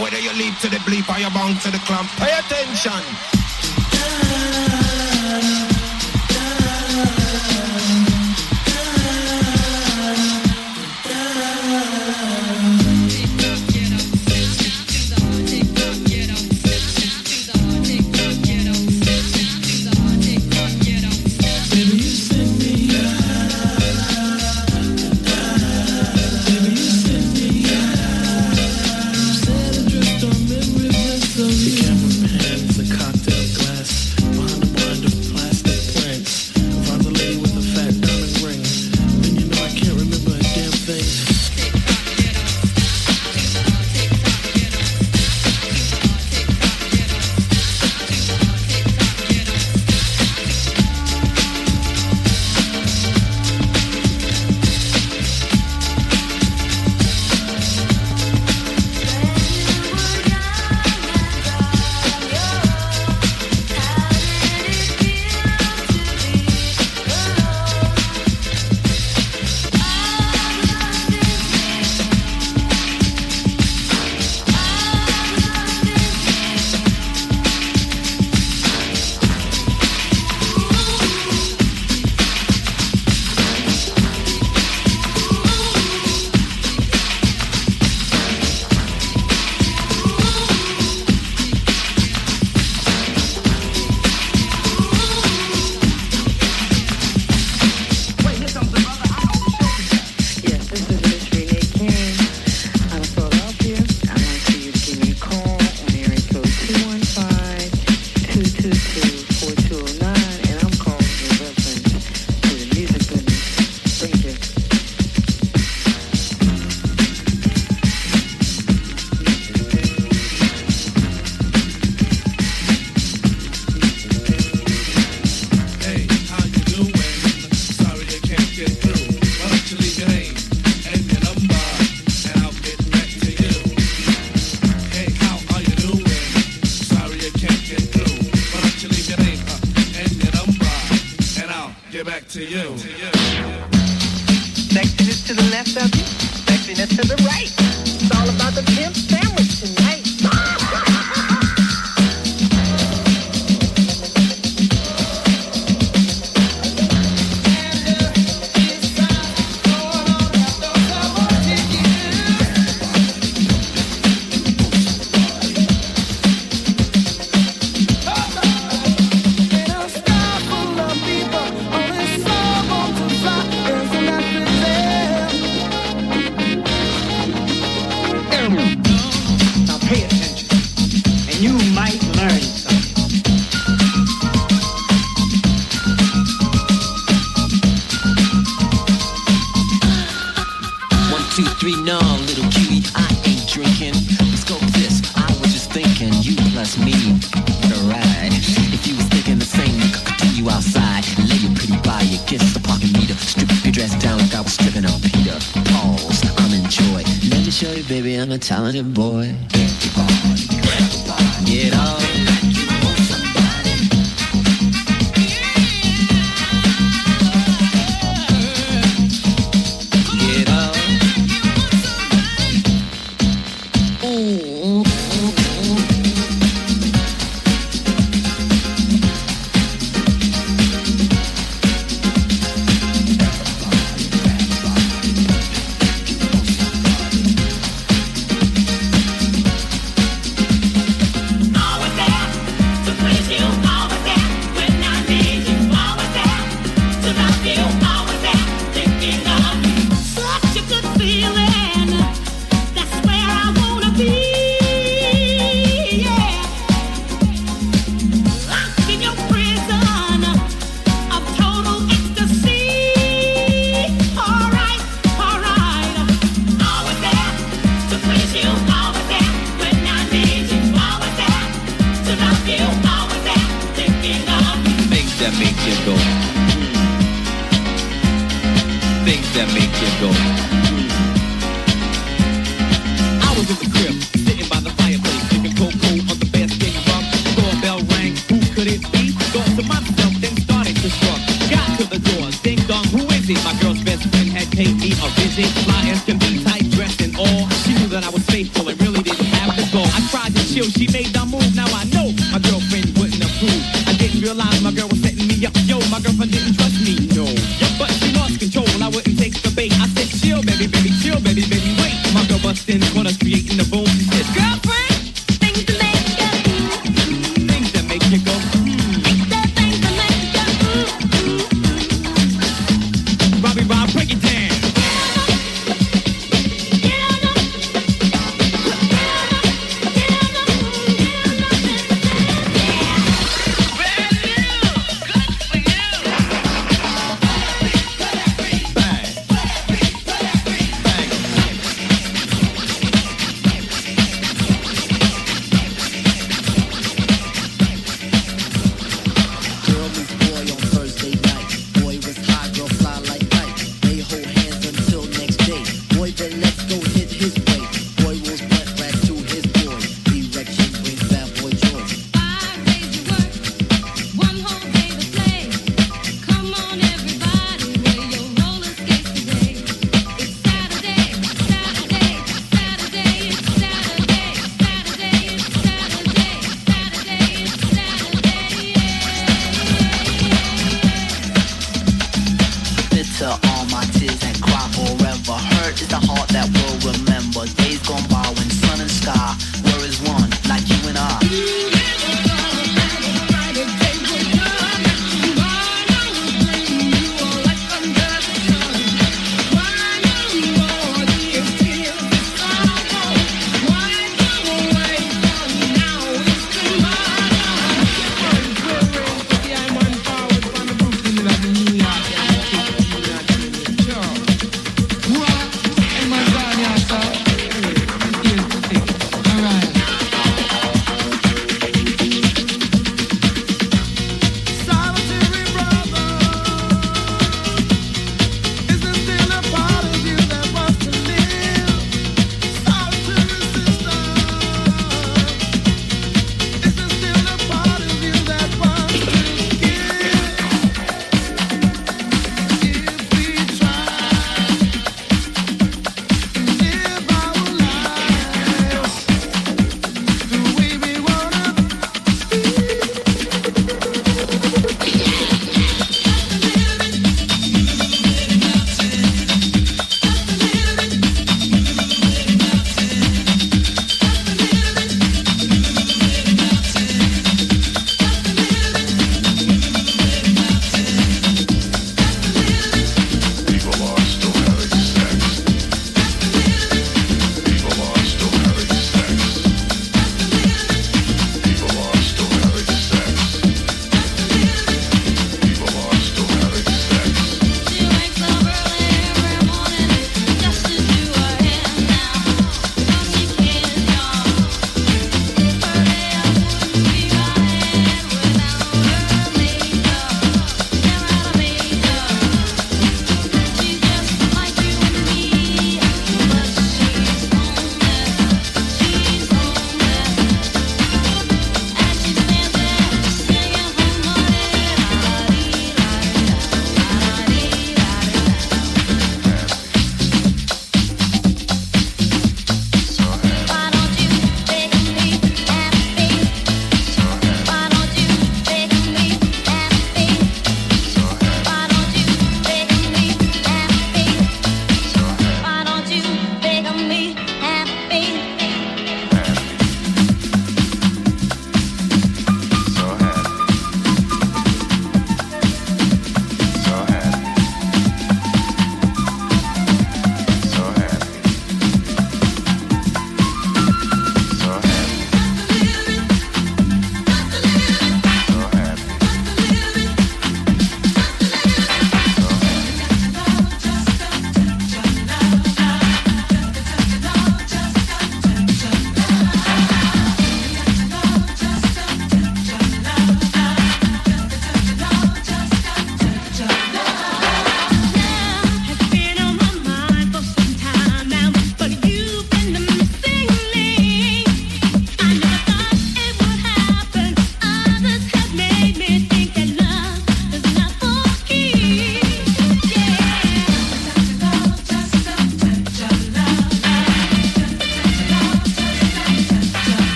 Whether you leap to the bleep or you bound to the clamp, pay attention. it back to you. Sexiness to the left of you, sexiness to the right. It's all about the pimp sandwich. three numb, little cutie, I ain't drinking. Let's go this, I was just thinking, you plus me, alright. If you was thinking the same, you could continue outside. Lay your pretty body against the parking meter. Strip your dress down like I was stripping on Peter. Pause, I'm in joy. Let me show you, baby, I'm a talented boy. Get on. that make you go. Mm. I was in the crib, sitting by the fireplace, drinking cocoa on the best thing rum. The doorbell rang, who could it be? Thought to myself, then started to shrug. Got to the door, ding dong, who is it? My girl's best friend had paid me a visit. Fly as can be, tight dressed and all. She knew that I was faithful and really didn't have to go. I tried to chill, she made the move, now I know my girlfriend wouldn't approve. I didn't realize my girl was setting me up. Yo, my girl Creating the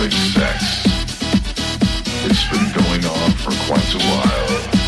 having sex. It's been going on for quite a while.